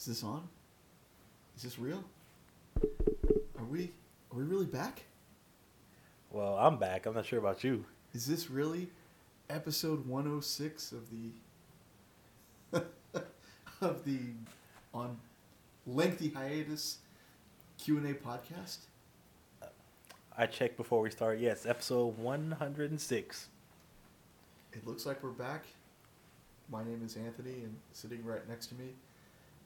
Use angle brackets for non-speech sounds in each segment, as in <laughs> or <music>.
Is this on? Is this real? Are we are we really back? Well, I'm back. I'm not sure about you. Is this really episode 106 of the <laughs> of the on lengthy hiatus Q&A podcast? I checked before we start. Yes, episode 106. It looks like we're back. My name is Anthony and sitting right next to me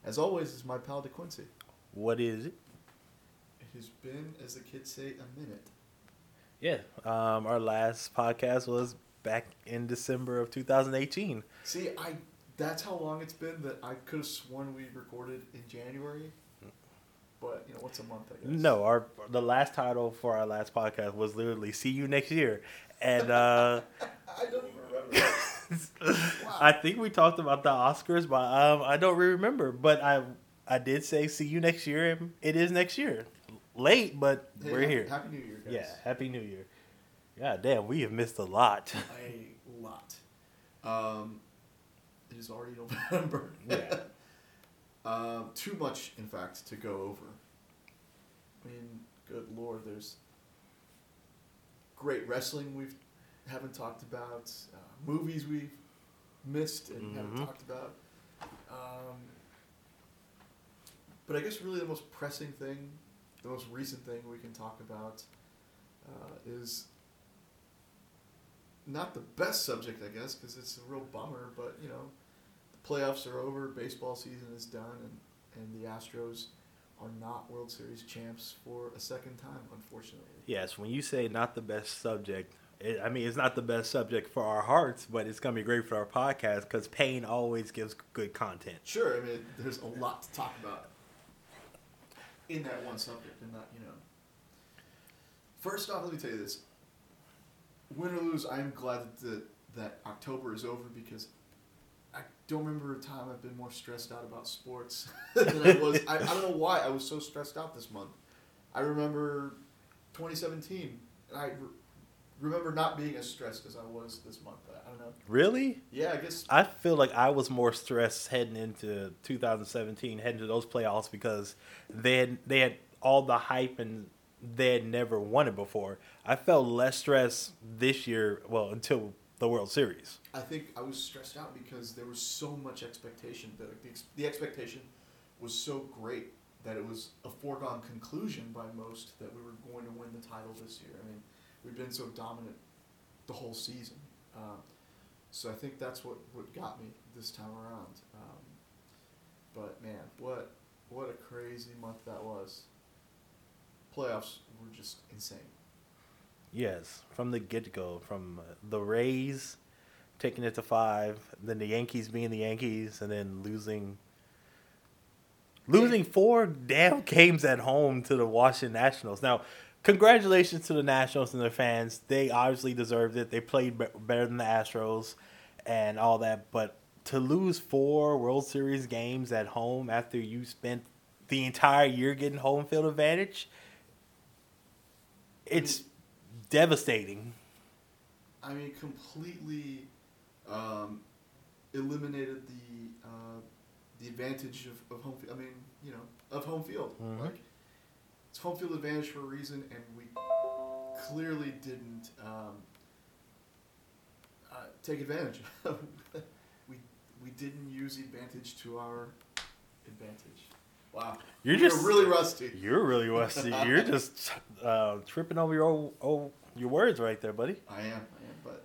as always it's my pal DeQuincy. What is it? It has been as the kids say a minute. Yeah, um, our last podcast was back in December of 2018. See, I that's how long it's been that I could have sworn we recorded in January. But you know, what's a month? I guess. No, our the last title for our last podcast was literally "See you next year," and uh, <laughs> I don't even remember. Wow. I think we talked about the Oscars, but um, I don't really remember. But I I did say "See you next year," and it is next year. Late, but Hey, we're here. Happy New Year, guys. Yeah, Happy New Year. God damn, we have missed a lot. <laughs> a lot. Um, it is already <laughs> November. Yeah. <laughs> um, too much, in fact, to go over. I mean, good lord, there's great wrestling we haven't talked about, uh, movies we've missed and haven't Mhm. talked about. Um, but I guess really the most pressing thing, the most recent thing we can talk about uh, is not the best subject, I guess, because it's a real bummer. But you know, the playoffs are over, baseball season is done, and and the Astros are not World Series champs for a second time, unfortunately. Yes, when you say not the best subject, it, I mean it's not the best subject for our hearts, but it's gonna be great for our podcast because pain always gives good content. Sure, I mean, there's a lot to talk about in that one subject, and not you know. First off, let me tell you this: win or lose, I am glad that that October is over because I don't remember a time I've been more stressed out about sports <laughs> than I was. I, I don't know why I was so stressed out this month. I remember 2017, and I remember not being as stressed as I was this month. I, don't know. Really? Yeah, I guess I feel like I was more stressed heading into 2017, heading to those playoffs because they had they had all the hype and they had never won it before. I felt less stress this year, well, until the World Series. I think I was stressed out because there was so much expectation. The, the, ex- the expectation was so great that it was a foregone conclusion by most that we were going to win the title this year. I mean, we've been so dominant the whole season. Um, so I think that's what, what got me this time around. Um, but man, what what a crazy month that was. Playoffs were just insane. Yes, from the get go, from uh, the Rays taking it to five, then the Yankees being the Yankees, and then losing losing four damn games at home to the Washington Nationals. Now, congratulations to the Nationals and their fans. They obviously deserved it. They played be- better than the Astros and all that, but to lose four World Series games at home after you spent the entire year getting home field advantage, it's devastating. I mean, completely um, eliminated the uh, the advantage of, of home. Field. I mean, you know, of home field. Mhm. Like it's home field advantage for a reason, and we clearly didn't um, uh, take advantage. <laughs> we we didn't use the advantage to our advantage. Wow, You're We just really rusty. You're really rusty. <laughs> You're just uh, tripping over your old, old, your words right there, buddy. I am, I am, but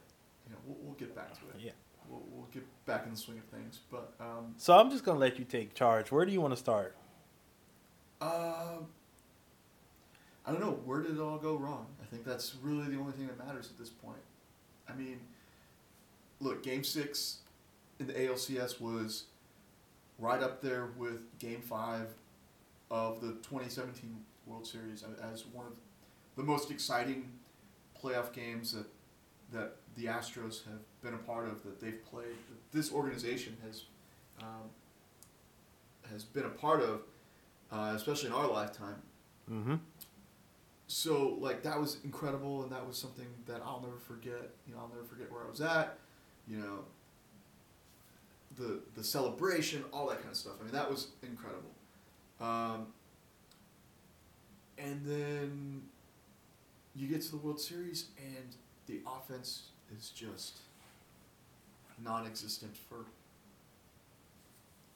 you know, we'll, we'll get back to it. Yeah. We'll, we'll get back in the swing of things, but um, So I'm just gonna let you take charge. Where do you want to start? Um, I don't know. Where did it all go wrong? I think that's really the only thing that matters at this point. I mean, look, Game Six in the ALCS was right up there with Game Five of the 2017 World Series as one of the most exciting playoff games that that the Astros have been a part of that they've played. That this organization has um, has been a part of uh, especially in our lifetime. Mm-hmm. So like that was incredible, and that was something that I'll never forget. You know, I'll never forget where I was at. You know, the the celebration, all that kind of stuff. I mean, that was incredible. Um, and then you get to the World Series, and the offense is just non-existent for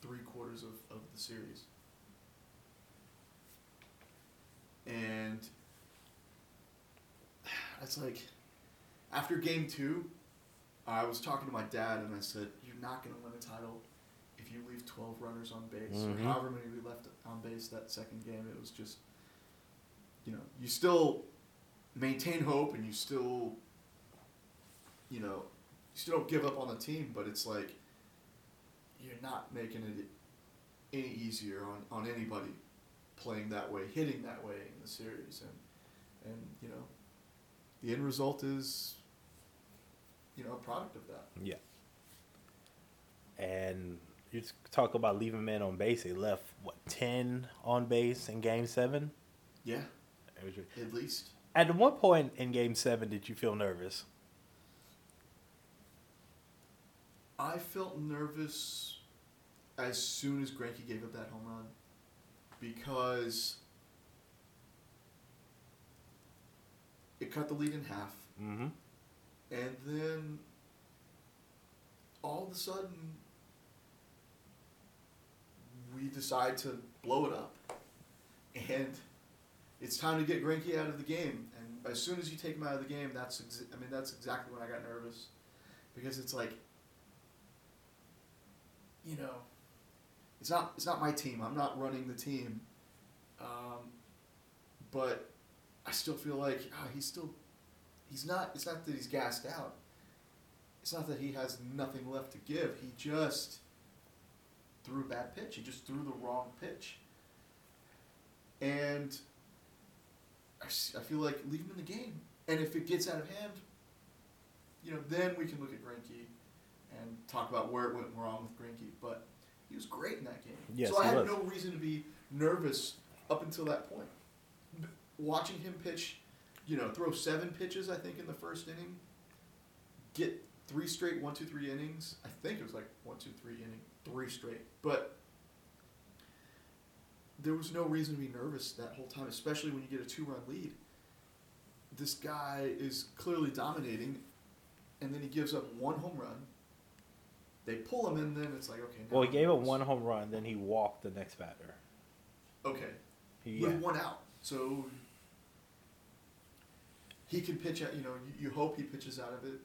three quarters of, of the series. And it's like after game two, I was talking to my dad and I said, You're not gonna win a title if you leave twelve runners on base Mhm. or however many we left on base that second game. It was just you know, you still maintain hope and you still you know, you still don't give up on the team, but it's like you're not making it any easier on, on anybody playing that way, hitting that way in the series, and and you know, the end result is you know a product of that. Yeah. And you talk about leaving men on base. They left what ten on base in Game Seven. Yeah, was- at least. At one point in Game Seven, did you feel nervous? I felt nervous as soon as Greinke gave up that home run because it cut the lead in half. Mm-hmm. And then all of a sudden, we decide to blow it up. And it's time to get Greinke out of the game. And as soon as you take him out of the game, that's ex- I mean that's exactly when I got nervous, because it's like, you know, it's not it's not my team. I'm not running the team, um, but I still feel like ah, he's still he's not it's not that he's gassed out. It's not that he has nothing left to give. He just threw a bad pitch. He just threw the wrong pitch. And I feel like leave him in the game. And if it gets out of hand you know then we can look at Greinke and talk about where it went wrong with Greinke but he was great in that game. Yes, so I had was. no reason to be nervous up until that point watching him pitch you know, throw seven pitches, I think, in the first inning, get three straight one, two, three innings. I think it was like one, two, three inning, three straight. But there was no reason to be nervous that whole time, especially when you get a two run lead. This guy is clearly dominating, and then he gives up one home run. They pull him, and then it's like, okay. Well, he gave up one home run, then he walked the next batter. Okay. He, with yeah. one out. So he can pitch out. You know, you, you hope he pitches out of it.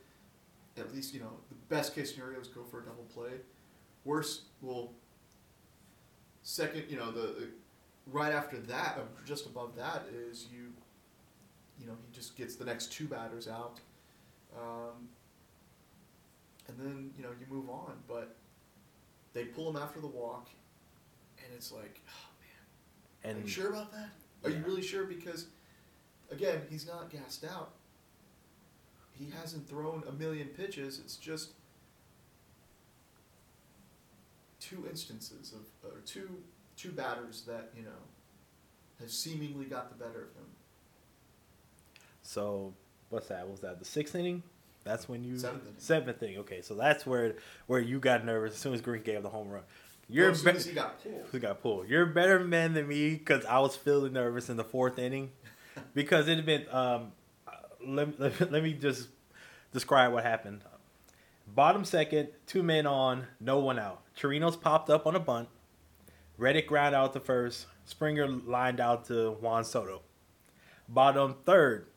At least you know the best case scenario is go for a double play. Worst, well, second, you know the, the right after that, uh, just above that is you. You know, he just gets the next two batters out, um, and then you know you move on. But they pull him after the walk, and it's like, oh man. and Are you sure about that? Are you really sure? Because, again, he's not gassed out. He hasn't thrown a million pitches. It's just two instances of, or two two batters that you know have seemingly got the better of him. So what's that? What was that the sixth inning? That's when you Seventh inning. Seventh inning. Okay, so that's where where you got nervous as soon as Green gave the home run. You're You're as soon be- as he got pulled. who got pulled. You're a better man than me because I was feeling nervous in the fourth inning because it had been. Um, let, <laughs> let, let me just describe what happened. Bottom second, two men on, no one out. Chirinos popped up on a bunt. Reddick ground out to first. Springer lined out to Juan Soto. Bottom third,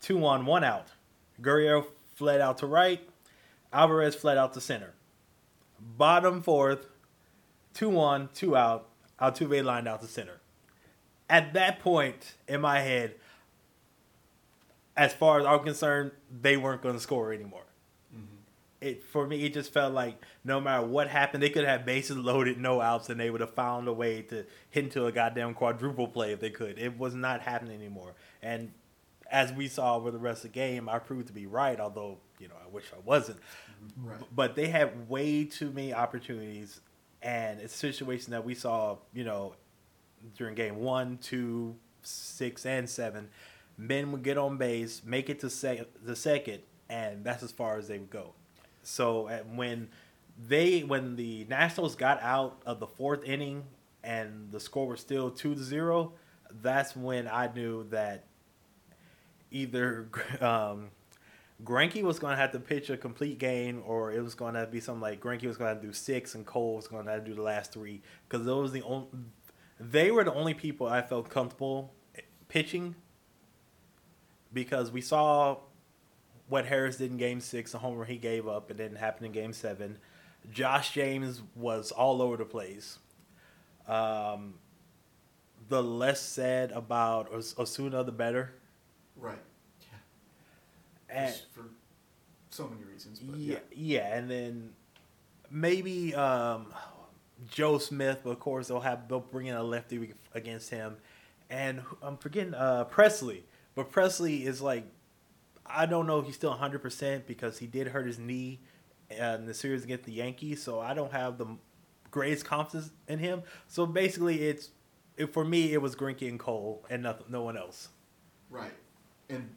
two on, one out. Gurriel fled out to right. Alvarez fled out to center. Bottom fourth, two on, two out. Altuve lined out to center. At that point in my head, as far as I'm concerned, they weren't going to score anymore. Mm-hmm. It for me, it just felt like no matter what happened, they could have bases loaded, no outs, and they would have found a way to hit into a goddamn quadruple play if they could. It was not happening anymore. And as we saw over the rest of the game, I proved to be right, although you know I wish I wasn't. Mm-hmm. Right. But they had way too many opportunities, and it's a situation that we saw, you know, during game one, two, six, and seven. Men would get on base, make it to sec- the second, and that's as far as they would go. So when they when the Nationals got out of the fourth inning and the score was still two to zero, that's when I knew that either <laughs> um, was going to have to pitch a complete game, or it was going to be something like Greinke was going to do six and Cole was going to do the last three because those the only they were the only people I felt comfortable pitching because we saw what Harris did in Game Six, the homer he gave up, and didn't happen in Game Seven. Josh James was all over the place. Um, the less said about Os- Osuna, the better. Right. Yeah. And, for so many reasons. But yeah, yeah. yeah, and then maybe um, Joe Smith, but of course they'll have they'll bring in a lefty against him, and I'm forgetting uh, Pressly, but Pressly is like I don't know if he's still 100 percent because he did hurt his knee in the series against the Yankees, so I don't have the greatest confidence in him. So basically, it's it, for me it was Greinke and Cole and nothing, no one else. Right. And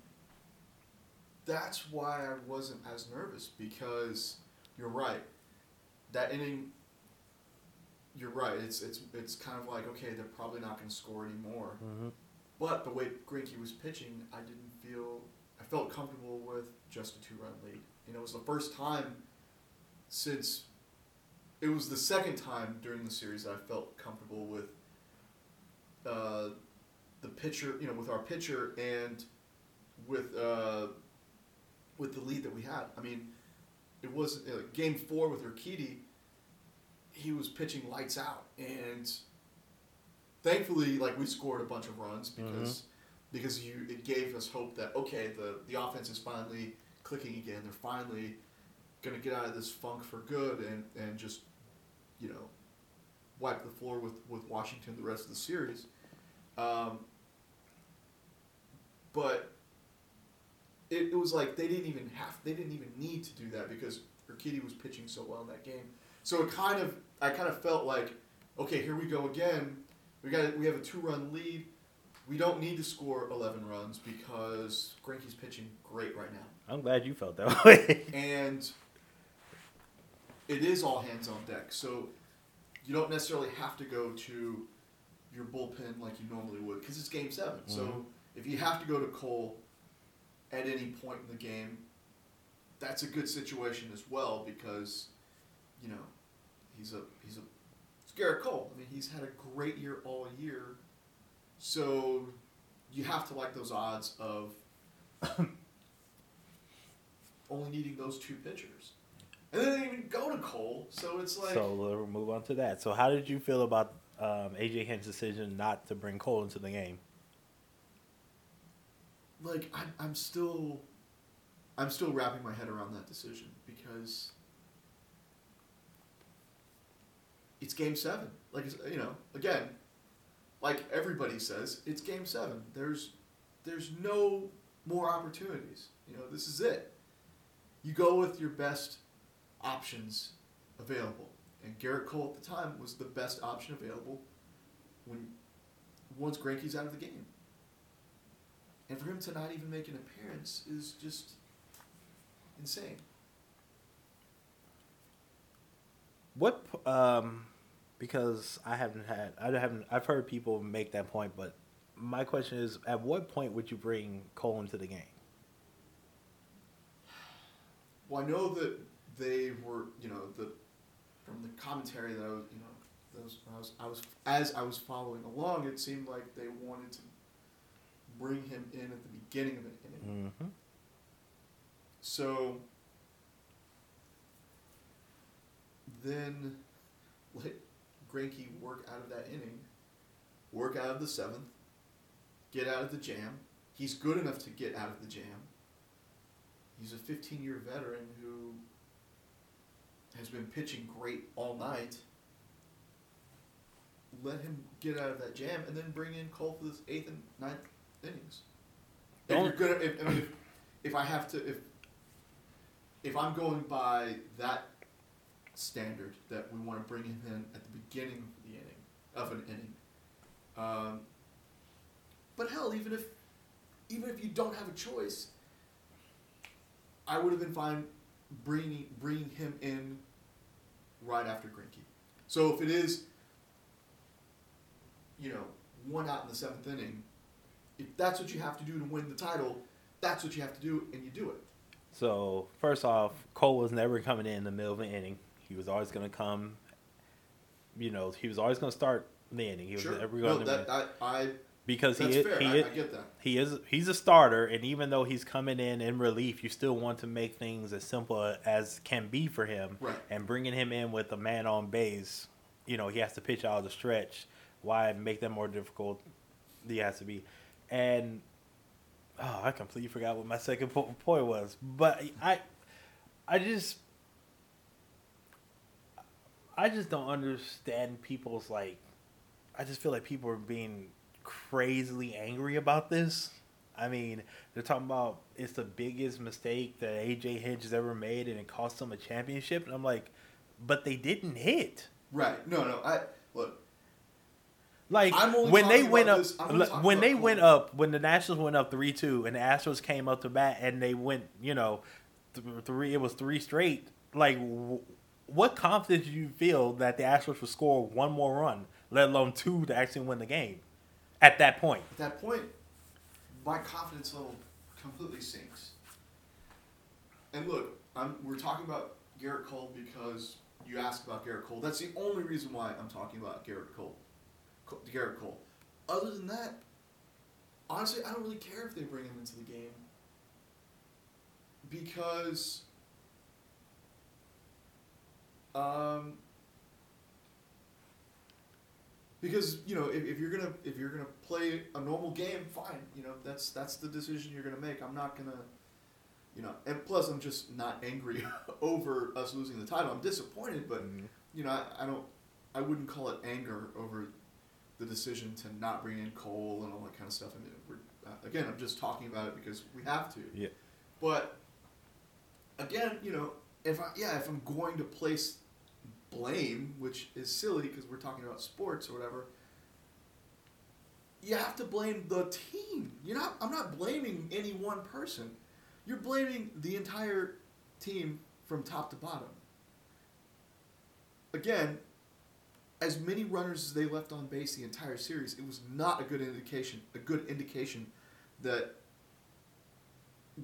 that's why I wasn't as nervous because you're right. That inning you're right. It's it's it's kind of like okay, they're probably not going to score anymore. Mm-hmm. But the way Greinke was pitching, I didn't feel I felt comfortable with just a two-run lead. You know, it was the first time since it was the second time during the series that I felt comfortable with uh, the pitcher, you know, with our pitcher and with uh, with the lead that we had. I mean, it was uh, game four with Urquidy. He was pitching lights out, and thankfully, like we scored a bunch of runs because because you it gave us hope that okay, the the offense is finally clicking again. They're finally gonna get out of this funk for good and and just you know wipe the floor with with Washington the rest of the series. Um, but it, it was like they didn't even have they didn't even need to do that because Urquidy was pitching so well in that game. So it kind of I kind of felt like okay here we go again. We got we have a two run lead. We don't need to score eleven runs because Greinke's pitching great right now, I'm glad you felt that <laughs> way. and it is all hands on deck. So you don't necessarily have to go to your bullpen like you normally would because it's game 7 Mhm. So if you have to go to Cole at any point in the game, that's a good situation as well because you know he's a he's a it's Gerrit Cole. I mean he's had a great year all year, so you have to like those odds of <coughs> only needing those two pitchers. And then they didn't even go to Cole, so it's like so we'll move on to that. So how did you feel about um, AJ Hinch's decision not to bring Cole into the game? like I'm, I'm still I'm still wrapping my head around that decision because it's game seven. Like you know, again, like everybody says, it's game seven. There's there's no more opportunities. You know, this is it. You go with your best options available, and Gerrit Cole at the time was the best option available when once Greinke's out of the game. And for him to not even make an appearance is just insane. What? Um, because I haven't had, I haven't, I've heard people make that point, but my question is, at what point would you bring Cole into the game? Well, I know that they were, you know, the from the commentary that I was, you know, those I was, I was as I was following along, it seemed like they wanted to bring him in at the beginning of an inning. Mm-hmm. So then let Greinke work out of that inning, work out of the seventh, get out of the jam. He's good enough to get out of the jam. He's a 15 year veteran who has been pitching great all night. Let him get out of that jam and then bring in Cole for this eighth and ninth innings. If you're gonna, if, I mean, if, if I have to, if if I'm going by that standard that we want to bring him in at the beginning of the inning of an inning, um, but hell, even if even if you don't have a choice, I would have been fine bringing bringing him in right after Greinke. So if it is, you know, one out in the seventh inning, if that's what you have to do to win the title, that's what you have to do, and you do it. So first off, Cole was never coming in, in the middle of an inning. He was always going to come. You know, he was always going to start the inning. He was sure. No, going to that, I, I, because he is, fair. he I, is, I get that. he is he's a starter, and even though he's coming in in relief, you still want to make things as simple as can be for him. Right. And bringing him in with a man on base, you know, he has to pitch out of the stretch. Why make that more difficult? He has to be, and oh, I completely forgot what my second point was. But I, I just, I just don't understand people's like. I just feel like people are being crazily angry about this. I mean, they're talking about it's the biggest mistake that AJ Hinch has ever made, and it cost them a championship. And I'm like, but they didn't hit. Right. No, no. I look. Like when they went up, this- I'm only like, talking when they went up, when the Nationals went up three two, and the Astros came up to bat, and they went, you know, th- three. It was three straight. Like, w- what confidence do you feel that the Astros would score one more run, let alone two, to actually win the game? At that point, At that point, my confidence level completely sinks. And look, I'm, we're talking about Gerrit Cole because you asked about Gerrit Cole. That's the only reason why I'm talking about Gerrit Cole. Co- Gerrit Cole. Other than that, honestly, I don't really care if they bring him into the game because um, because you know if, if you're gonna if you're gonna play a normal game, fine. You know that's that's the decision you're gonna make. I'm not gonna, you know. And plus, I'm just not angry <laughs> over us losing the title. I'm disappointed, but you know I, I don't. I wouldn't call it anger over the decision to not bring in Cole and all that kind of stuff. I mean, we're, uh, again, I'm just talking about it because we have to. Yeah. But again, you know, if I yeah, if I'm going to place blame, which is silly because we're talking about sports or whatever, you have to blame the team. You're not. I'm not blaming any one person. You're blaming the entire team from top to bottom. Again, as many runners as they left on base the entire series, it was not a good indication. A good indication that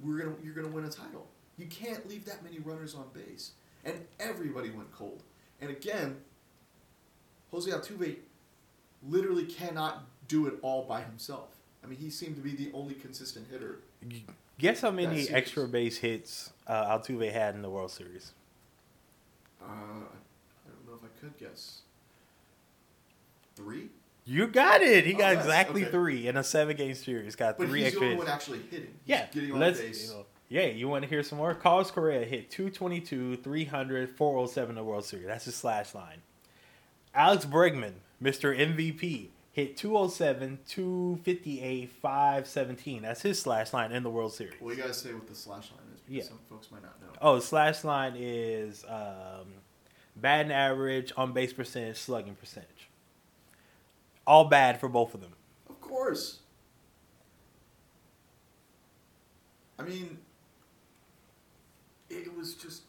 we're gonna you're gonna win a title. You can't leave that many runners on base, and everybody went cold. And again, Jose Altuve literally cannot do it all by himself. I mean, he seemed to be the only consistent hitter. guess how many extra base hits uh, Altuve had in the World Series? Uh, I don't know if I could guess. Three, You got it. He Oh, got exactly Okay. three in a seven-game series. Got but three he's the only one actually hitting. Yeah, getting on let's. base. You know, yeah, you want to hear some more? Carlos Correa hit 222, 300, 407 in the World Series. That's his slash line. Alex Bregman, Mr. MVP, hit 207, 258, 517. That's his slash line in the World Series. Well, you gotta say what the slash line is because Yeah. some folks might not know. Oh, slash line is um, batting average, on base percentage, slugging percentage. All bad for both of them. Of course. I mean, it was just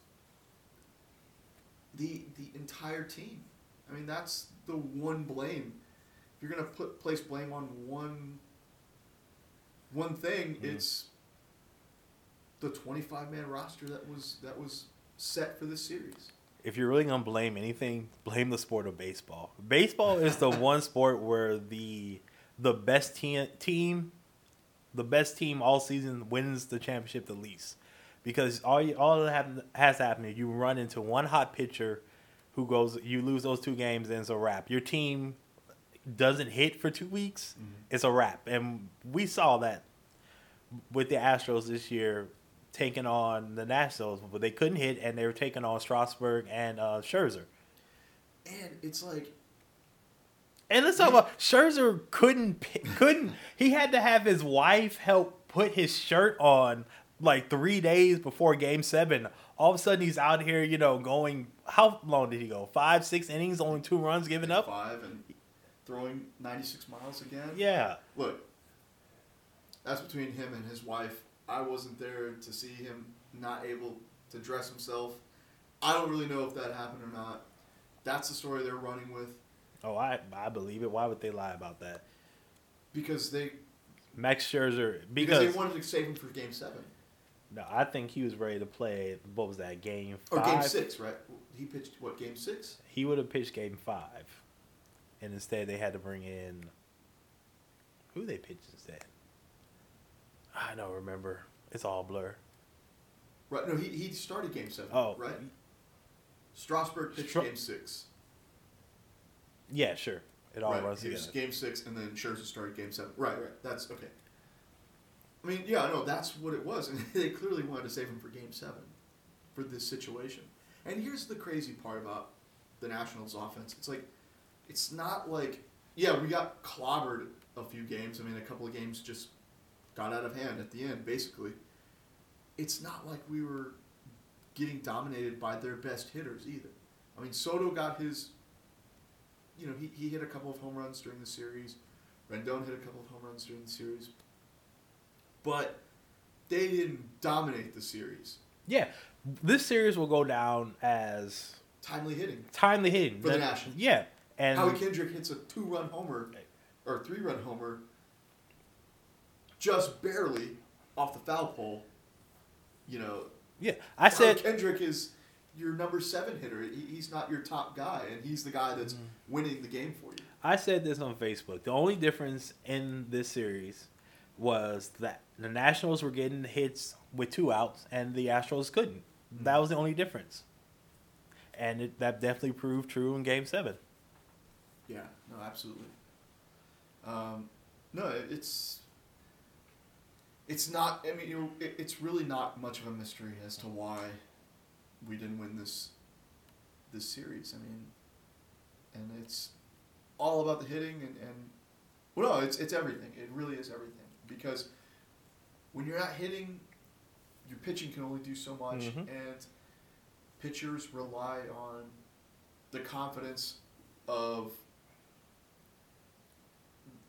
the the entire team. I mean, that's the one blame. If you're gonna put place blame on one one thing, Mhm. it's the 25 man roster that was that was set for this series. if you're really gonna blame anything, blame the sport of baseball. Baseball is the one <laughs> sport where the the best team team, the best team all season wins the championship the least, because all you, all that happen, has happened is you run into one hot pitcher, who goes you lose those two games and it's a wrap. Your team doesn't hit for two weeks, it's a wrap, and we saw that with the Astros this year taking on the Nationals, but they couldn't hit, and they were taking on Strasburg and uh, Scherzer. And it's like And let's talk about Scherzer couldn't couldn't he had to have his wife help put his shirt on like three days before Game Seven. All of a sudden he's out here, you know, going. How long did he go? Five, six innings, only two runs given up. five and throwing 96 miles again. Yeah, Look, that's between him and his wife. I wasn't there to see him not able to dress himself. I don't really know if that happened or not. That's the story they're running with Oh, I I believe it. Why would they lie about that? because they Max Scherzer because, because, they wanted to save him for Game Seven no, I think he was ready to play. What was that game or? Game Six, right? He pitched what Game Six? He would have pitched game five, and instead they had to bring in. Who they pitched instead? I don't remember. It's all blur. Right? No, he he started Game Seven. Oh, right. Strasburg pitched Stra- Game Six. Yeah, sure. It all right. runs together. Game Six, and then Scherzer started Game Seven. Right, right. That's okay. I mean, yeah, no, that's what it was, and <laughs> they clearly wanted to save him for Game Seven, for this situation. And here's the crazy part about the Nationals' offense. It's like, it's not like, yeah, we got clobbered a few games. I mean, a couple of games just got out of hand at the end, basically. It's not like we were getting dominated by their best hitters either. I mean, Soto got his you know, he, he hit a couple of home runs during the series. Rendon hit a couple of home runs during the series. But they didn't dominate the series. Yeah, this series will go down as Timely hitting. timely hitting For the That- Nationals. Yeah, and Howie Kendrick hits a two run homer or three run homer just barely off the foul pole. You know, yeah, I Howie said Kendrick is your number seven hitter. He, he's not your top guy, and he's the guy that's mm-hmm. winning the game for you. I said this on Facebook. The only difference in this series was that the Nationals were getting hits with two outs, and the Astros couldn't. That was the only difference, and it, that definitely proved true in Game Seven. Yeah, no, absolutely. Um, no, it- it's it's not. I mean, it, it's really not much of a mystery as to why we didn't win this this series. I mean, and it's all about the hitting and and well, no, it's it's everything. It really is everything because when you're not hitting, your pitching can only do so much, Mhm. and pitchers rely on the confidence of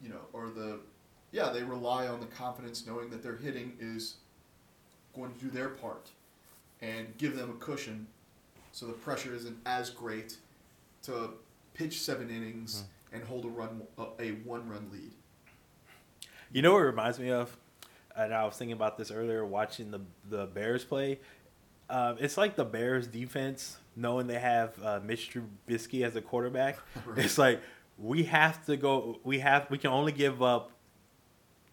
you know, or the yeah, they rely on the confidence knowing that their hitting is going to do their part and give them a cushion so the pressure isn't as great to pitch seven innings and hold a run a, a one run lead. You know what it reminds me of? And I was thinking about this earlier, watching the the Bears play. Um, it's like the Bears defense, knowing they have uh, Mitch Trubisky as a quarterback. Right. <laughs> <laughs> It's like we have to go. We have. We can only give up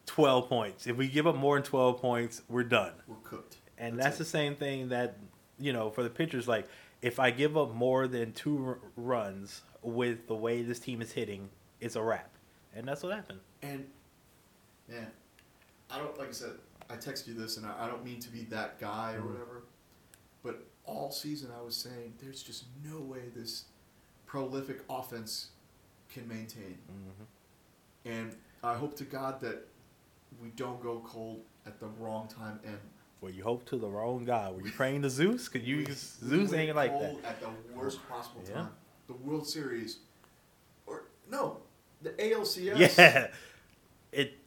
twelve points. If we give up more than twelve points, we're done. We're cooked. And That's that's, the same thing that you know for the pitchers. Like if I give up more than two r- runs with the way this team is hitting, it's a wrap. And that's what happened. And man, I don't like I said. I texted you this, and I, I don't mean to be that guy or Mhm. whatever, but all season I was saying there's just no way this prolific offense can maintain. Mm-hmm. And I hope to God that we don't go cold at the wrong time and Well, you hope to the wrong God. Were you praying to Zeus? Cause you we- Zeus we ain't like that. At the worst possible Yeah. time, the World Series, or no, the ALCS. <laughs> Yeah.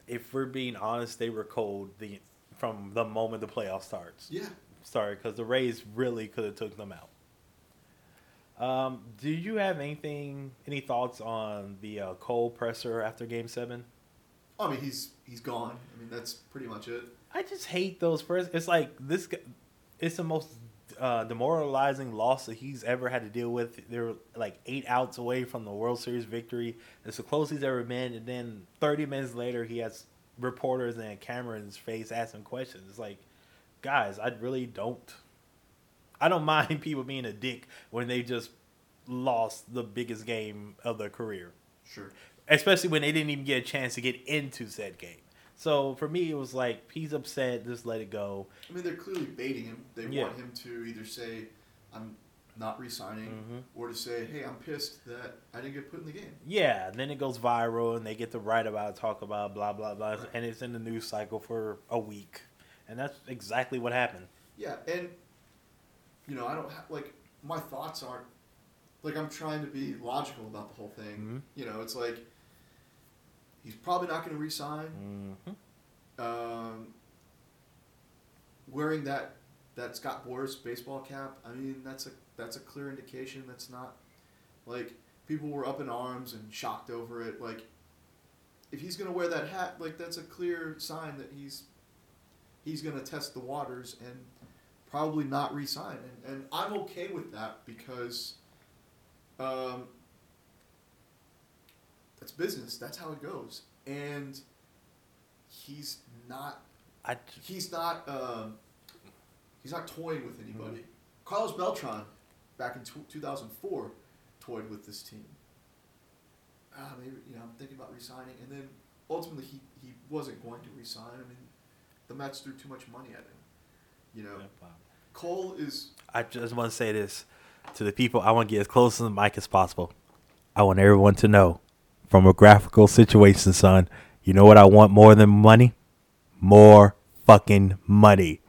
If we're being honest, they were cold the from the moment the playoff starts. yeah. Sorry, because the Rays really could have took them out. Um, do you have anything, any thoughts on the uh, Cole presser after Game Seven? I mean, he's he's gone. I mean, that's pretty much it. I just hate those press. It's like this. It's the most uh, demoralizing loss that he's ever had to deal with. They're like eight outs away from the World Series victory. It's the closest he's ever been, and then 30 minutes later, he has reporters and a camera in his face asking questions. It's like, guys, I really don't. I don't <laughs> mind people being a dick when they just lost the biggest game of their career Sure. especially when they didn't even get a chance to get into said game. So for me, it was like he's upset, just let it go. I mean, they're clearly baiting him. They Yeah. want him to either say, "I'm not re-signing," Mhm. or to say, "Hey, I'm pissed that I didn't get put in the game." Yeah, and then it goes viral, and they get to write about, it, talk about, blah blah blah, Right. and it's in the news cycle for a week, and that's exactly what happened. Yeah, and you know, I don't have like my thoughts aren't like I'm trying to be logical about the whole thing. Mhm. You know, it's like he's probably not going to resign. hmm Um, wearing that that Scott Boras baseball cap, I mean, that's a that's a clear indication that's not Like people were up in arms and shocked over it. Like if he's gonna wear that hat, like that's a clear sign that he's he's gonna test the waters and probably not resign. And, and I'm okay with that because um, that's business. That's how it goes. And he's not I j- he's not um, he's not toying with anybody. Carlos Beltran, back in tw 2004, toyed with this team. Ah, maybe you know I'm thinking about resigning, and then ultimately he, he wasn't going to resign. I mean, the Mets threw too much money at him. You know, Cole is I just want to say this to the people. I want to get as close to the mic as possible. I want everyone to know from a graphical situation, son. You know what I want more than money? More fucking money.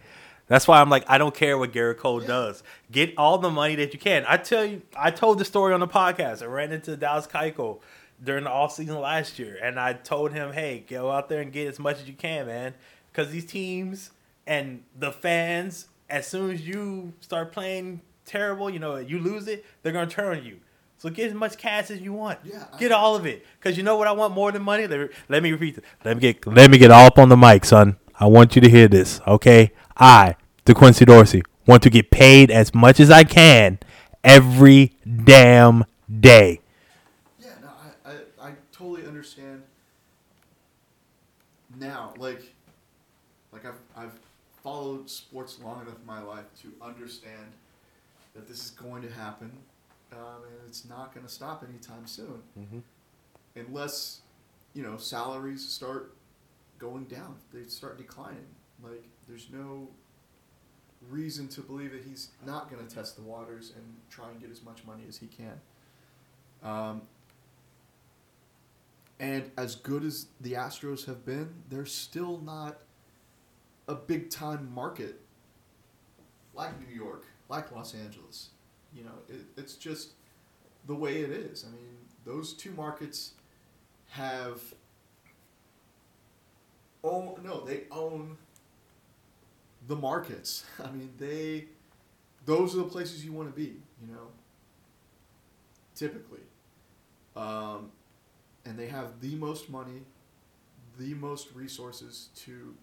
That's why I'm like, I don't care what Gerrit Cole does. Get all the money that you can. I tell you, I told the story on the podcast. I ran into Dallas Keuchel during the offseason last year, and I told him, hey, go out there and get as much as you can, man. Because these teams and the fans, as soon as you start playing terrible, you know, you lose it, they're going to turn on you. So get as much cash as you want. Yeah, I- Get all of it. Cause you know what I want more than money. Let me, let me repeat. This. Let me get let me get all up on the mic, son. I want you to hear this, okay? I, DeQuincy Dorsey, want to get paid as much as I can every damn day. Yeah, no, I, I, I totally understand now. Like, like I've, I've followed sports long enough in my life to understand that this is going to happen, um, and it's not going to stop anytime soon, unless you know salaries start going down. They start declining. Like, there's no reason to believe that he's not going to test the waters and try and get as much money as he can. Um, and as good as the Astros have been, they're still not a big time market like New York, like Los Angeles. You know, it, it's just the way it is. I mean, those two markets have. Oh no, they own the markets. <laughs> I mean, they. Those are the places you want to be. You know. Typically. Um, and they have the most money, the most resources to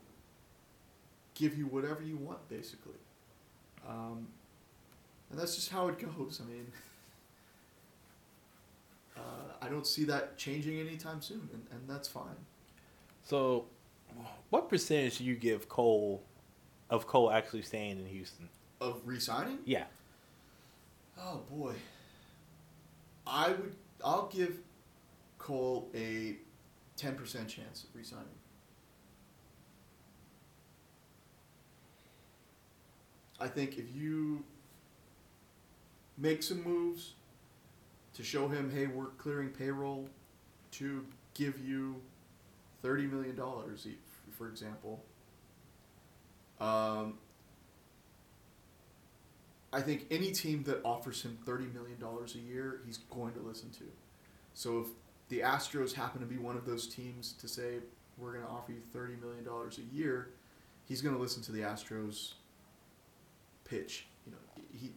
give you whatever you want, basically. Um, and that's just how it goes. I mean, <laughs> uh, I don't see that changing anytime soon, and, and that's fine. So, what percentage do you give Cole of Cole actually staying in Houston? Of resigning? Yeah. Oh boy. I would. I'll give Cole a ten percent chance of resigning. I think if you make some moves to show him, hey, we're clearing payroll to give you thirty million dollars, for example. Um, I think any team that offers him thirty million dollars a year, he's going to listen to. So if the Astros happen to be one of those teams to say we're going to offer you thirty million dollars a year, he's going to listen to the Astros pitch. You know, he,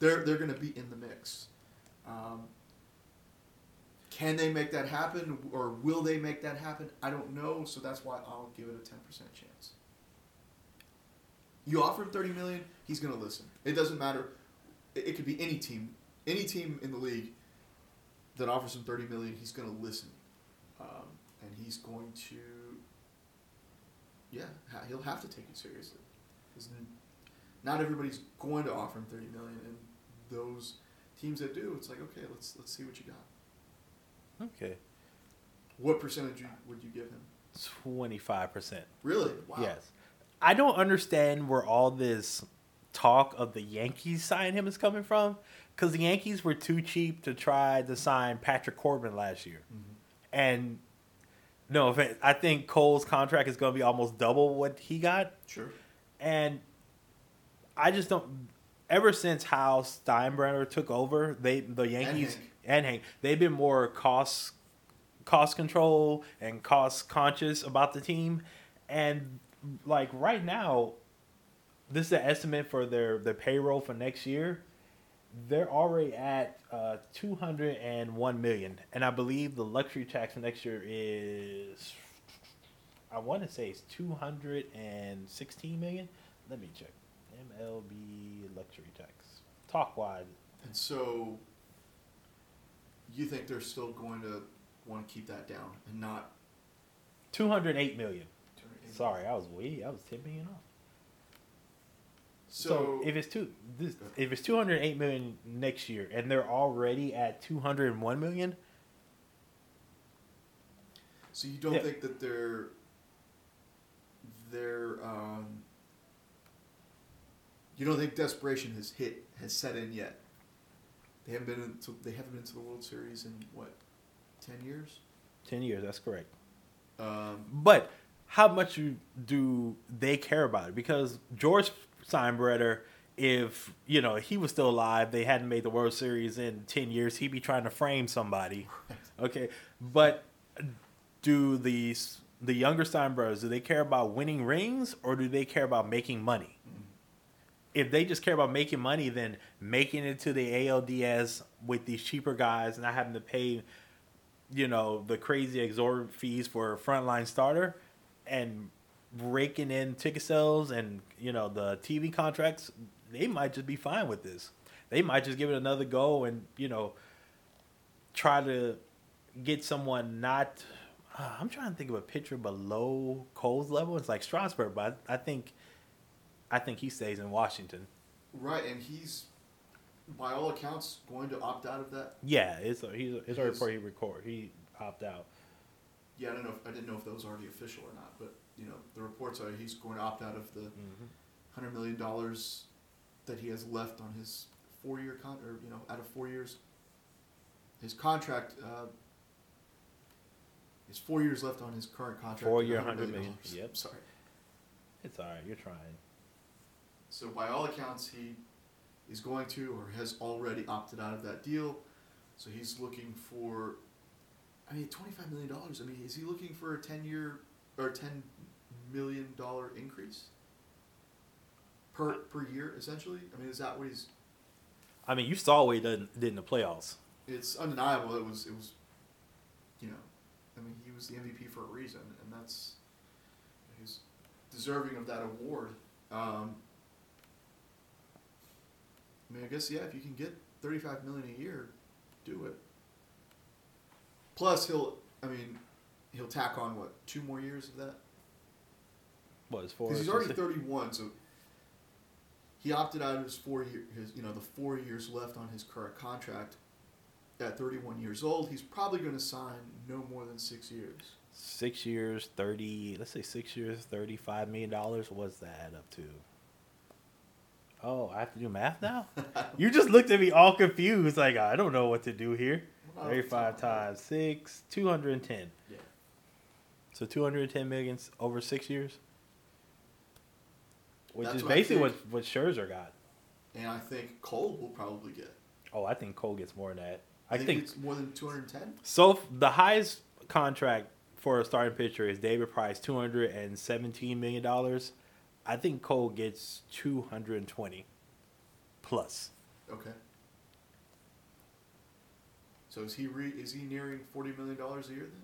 they're they're going to be in the mix. Um, can they make that happen, or will they make that happen? I don't know. So that's why I'll give it a ten percent chance. You offer him thirty million, he's gonna listen. It doesn't matter. It, could be any team, any team in the league that offers him thirty million, he's gonna listen, um, and he's going to. Yeah, he'll have to take it seriously, not everybody's going to offer him thirty million, and those teams that do, it's like okay, let's let's see what you got. Okay. What percentage would you give him? Twenty five percent. Really? Wow. Yes. I don't understand where all this talk of the Yankees signing him is coming from. Because the Yankees were too cheap to try to sign Patrick Corbin last year. Mhm. And no offense, I think Cole's contract is going to be almost double what he got. Sure. And I just don't. Ever since Hal Steinbrenner took over, they the Yankees Hank. and Hank, they've been more cost cost control and cost conscious about the team. And like right now, this is the estimate for their their payroll for next year, they're already at uh, 201 million, and I believe the luxury tax for next year is, I want to say it's 216 million. Let me check. MLB luxury tax. Talk wide. And so, you think they're still going to want to keep that down and not? 208 million. Sorry, I was way. I was 10 million off. So, So, if it's two, this, if it's 208 million next year, and they're already at 201 million, so you don't Yeah. think that they're they're um, you don't think desperation has hit has set in yet? They haven't been into they haven't been to the World Series in what ten years. 10 years. That's correct. Um, But how much do they care about it? Because George Steinbrenner, if you know he was still alive, they hadn't made the World Series in ten years, he'd be trying to frame somebody. Okay, but do these the younger Steinbrenners do they care about winning rings or do they care about making money? If they just care about making money, then making it to the ALDS with these cheaper guys, and not having to pay you know the crazy exorbitant fees for a frontline starter and raking in ticket sales and you know the TV contracts, they might just be fine with this. They might just give it another go and you know try to get someone not. Uh, I'm trying to think of a pitcher below Cole's level. It's like Strasburg, but I, I think I think he stays in Washington. right, and he's by all accounts going to opt out of that. Yeah, it's a, he's a, it's a Yes. report he record he opt out. Yeah, I don't know. If, I didn't know if that was already official or not, but you know, the reports are he's going to opt out of the Mm-hmm. hundred million dollars that he has left on his four-year con, or you know, out of four years, his contract. Uh, his four years left on his current contract. Four-year, $100 $100 million. million. Yep. Sorry. It's all right. You're trying. So by all accounts, he is going to or has already opted out of that deal. So he's looking for, I mean, twenty-five million dollars. I mean, is he looking for a ten-year or ten million dollar increase per per year, essentially? I mean, is that what he's? I mean, you saw what he did, did in the playoffs. It's undeniable. It was. It was. You know, I mean, he was the MVP for a reason, and that's he's deserving of that award. Um, I mean, I guess yeah. If you can get thirty-five million a year, do it. Plus, he'll. I mean, he'll tack on what two more years of that What is four? because he's already thirty-one. So he opted out of his four year. His you know the four years left on his current contract. At thirty-one years old, he's probably going to sign no more than six years. six years, thirty. Let's say six years, thirty-five million dollars. What's that add up to? Oh, I have to do math now. you just looked at me all confused, like I don't know what to do here. Well, Thirty-five times six, two hundred and ten. Yeah. So two hundred and ten million over six years, which That's is what basically what what Scherzer got. And I think Cole will probably get. Oh, I think Cole gets more than that. I I think, think it's more than two hundred ten. So the highest contract for a starting pitcher is David Price, two hundred and seventeen million dollars. I think Cole gets two hundred and twenty plus. Okay. So is he re- is he nearing forty million dollars a year then?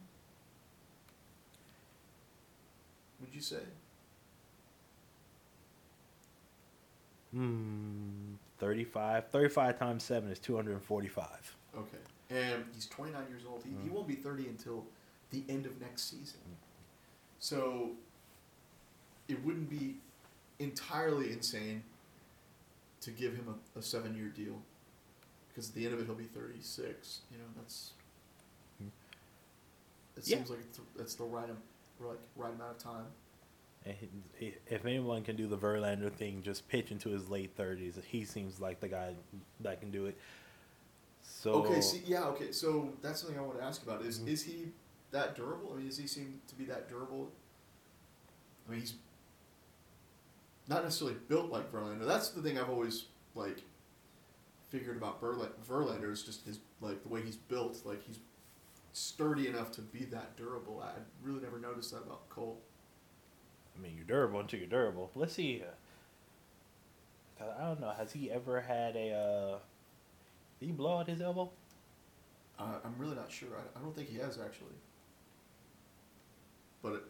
Would you say? Hmm. 35, 35 times seven is two hundred and forty-five. Okay. And he's 29 years old. He, he Mhm. won't be 30 until the end of next season. So it wouldn't be entirely insane to give him a, a seven year deal. Because at the end of it, he'll be 36. You know, that's. It Yeah. seems like it's, that's the right, like, right amount of time. And he, he- if anyone can do the Verlander thing, just pitch into his late thirties. He seems like the guy that can do it. So Okay, see, yeah, okay. So that's something I want to ask about. Is Mhm. is he that durable? I mean, does he seem to be that durable? I mean, he's not necessarily built like Verlander. That's the thing I've always like figured about Verla- Verlander is just his like the way he's built. Like he's sturdy enough to be that durable. I really never noticed that about Cole. I mean, you're durable until you're durable. Let's see. uh, I don't know. Has he ever had a uh, Did he blow out his elbow? Uh, I'm really not sure. I, I don't think he has actually. But it,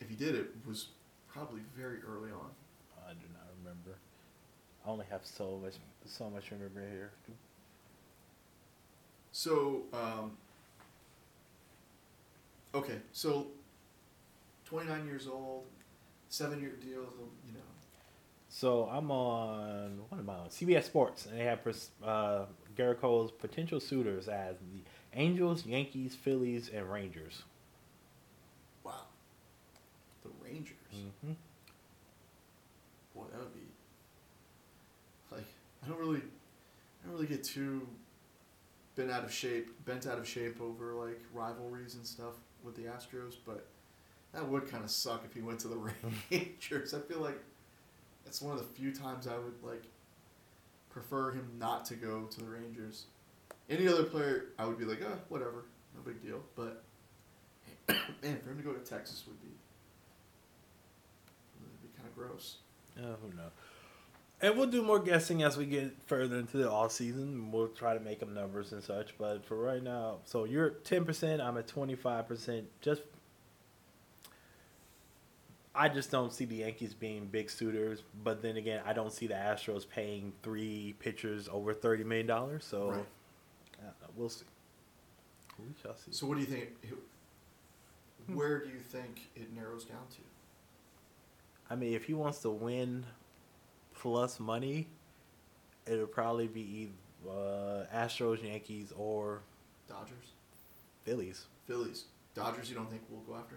if he did, it was probably very early on. I do not remember. I only have so much so much remember here. So, um, okay, so 29 years old, seven year deal, you know. So I'm on what am I on? CBS Sports, and they have uh, Gerrit Cole's potential suitors as the Angels, Yankees, Phillies, and Rangers. Wow. The Rangers. Mm-hmm. Boy, that would be like I don't really, I don't really get too bent out of shape, bent out of shape over like rivalries and stuff with the Astros, but that would kind of suck if he went to the <laughs> Rangers. I feel like it's one of the few times I would like prefer him not to go to the Rangers. Any other player, I would be like, ah, whatever, no big deal. But <clears throat> man, for him to go to Texas would be, would be kind of gross. Oh, who knows? And we'll do more guessing as we get further into the off season. We'll try to make up numbers and such. But for right now, so you're ten percent. I'm at twenty five percent. Just, I just don't see the Yankees being big suitors. But then again, I don't see the Astros paying three pitchers over thirty million dollars. So Right. uh, we'll see. We shall see. So what do you think? Where do you think it narrows down to? I mean, if he wants to win plus money, it'll probably be either uh, Astros, Yankees, or Dodgers, Phillies. Phillies, Dodgers. You don't think we'll go after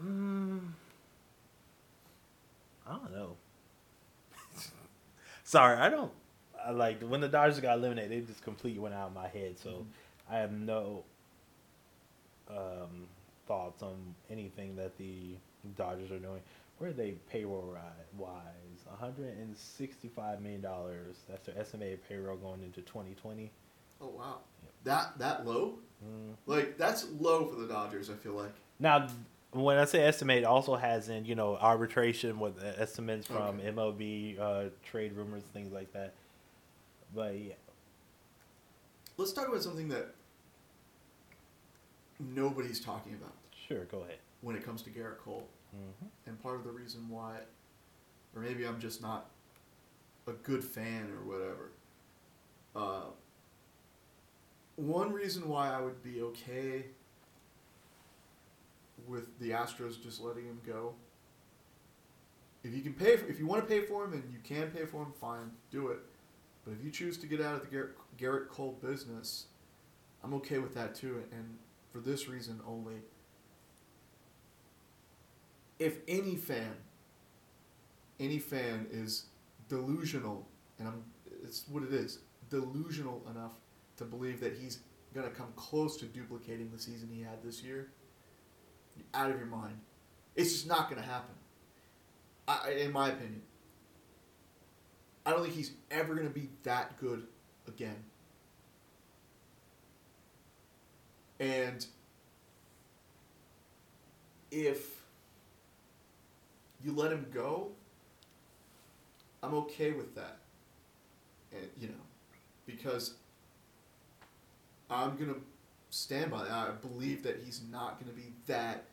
him? Mm, I don't know. <laughs> Sorry, I don't. I like when the Dodgers got eliminated. It just completely went out of my head. So Mhm. I have no um, thoughts on anything that the Dodgers are doing. Where are they payroll wise? One hundred and sixty-five million dollars. That's their estimated payroll going into twenty twenty. Oh wow, that that low? Mm. Like that's low for the Dodgers. I feel like. Now, when I say estimate, also has in you know arbitration with estimates from Okay. MLB, uh, trade rumors, things like that. But yeah, Let's talk about something that nobody's talking about sure, go ahead. when it comes to Gerrit Cole, hmm and part of the reason why, or maybe I'm just not a good fan or whatever. Uh, one reason why I would be okay with the Astros just letting him go. If you can pay, for, if you want to pay for him and you can pay for him, fine, do it. But if you choose to get out of the Gerrit, Gerrit Cole business, I'm okay with that too. And for this reason only. If any fan, any fan is delusional, and I'm, it's what it is, delusional enough to believe that he's gonna come close to duplicating the season he had this year, out of your mind. It's just not gonna happen. I, in my opinion. I don't think he's ever going to be that good again. And if you let him go, I'm okay with that. And you know, because I'm going to stand by that. I believe that he's not going to be that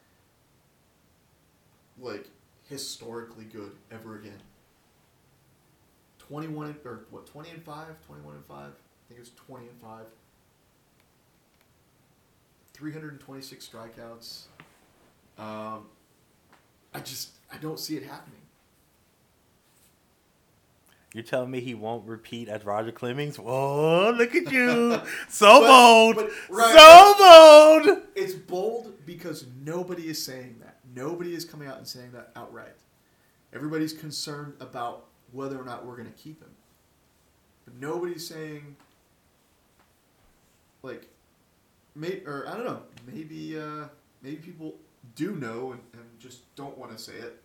like historically good ever again. 21 or what 20 and 5 21 and 5 i think it was 20 and 5 326 strikeouts um, i just i don't see it happening You're telling me he won't repeat as Roger Clemens? Whoa, look at you. <laughs> So But- bold. but, right, so bold. it's bold because nobody is saying that nobody is coming out and saying that outright everybody's concerned about whether or not we're going to keep him but nobody's saying like may, or i don't know maybe uh, maybe people do know and, and just don't want to say it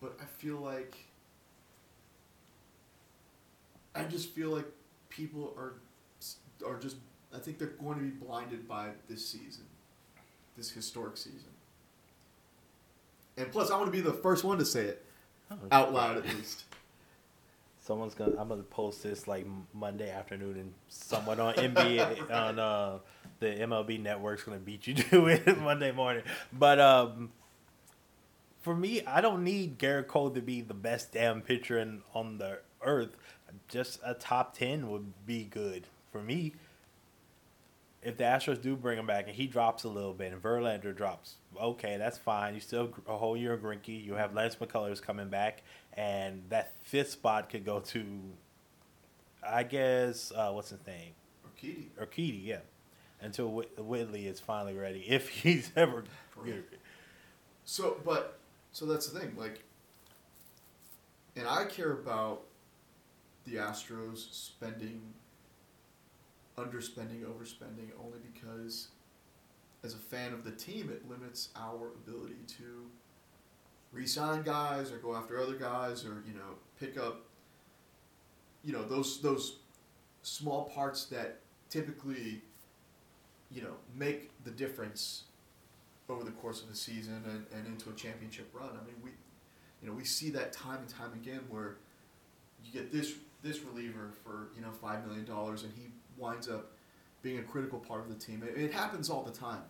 but i feel like i just feel like people are are just I think they're going to be blinded by this season, this historic season. And plus, I want to be the first one to say it. out loud at least. Someone's gonna. I'm gonna post this like Monday afternoon, and someone on NBA <laughs> on uh, the MLB network's gonna beat you <laughs> to it Monday morning. But um, for me, I don't need Gerrit Cole to be the best damn pitcher in, on the earth. Just a top ten would be good for me. If the Astros do bring him back and he drops a little bit and Verlander drops, okay, that's fine. You still have a whole year of Greinke. You have Lance McCullers coming back, and that fifth spot could go to, I guess, uh, what's his name? Urquidy. Urquidy, yeah. Until Whit- Whitley is finally ready, <laughs> if he's ever. Right. So, but so that's the thing, like, and I care about the Astros spending, underspending, overspending, only because, as a fan of the team, it limits our ability to re-sign guys or go after other guys or you know pick up, you know those those small parts that typically, you know, make the difference over the course of a season and, and into a championship run. I mean, we, you know, we see that time and time again where you get this this reliever for you know five million dollars and he winds up being a critical part of the team. It, it happens all the time,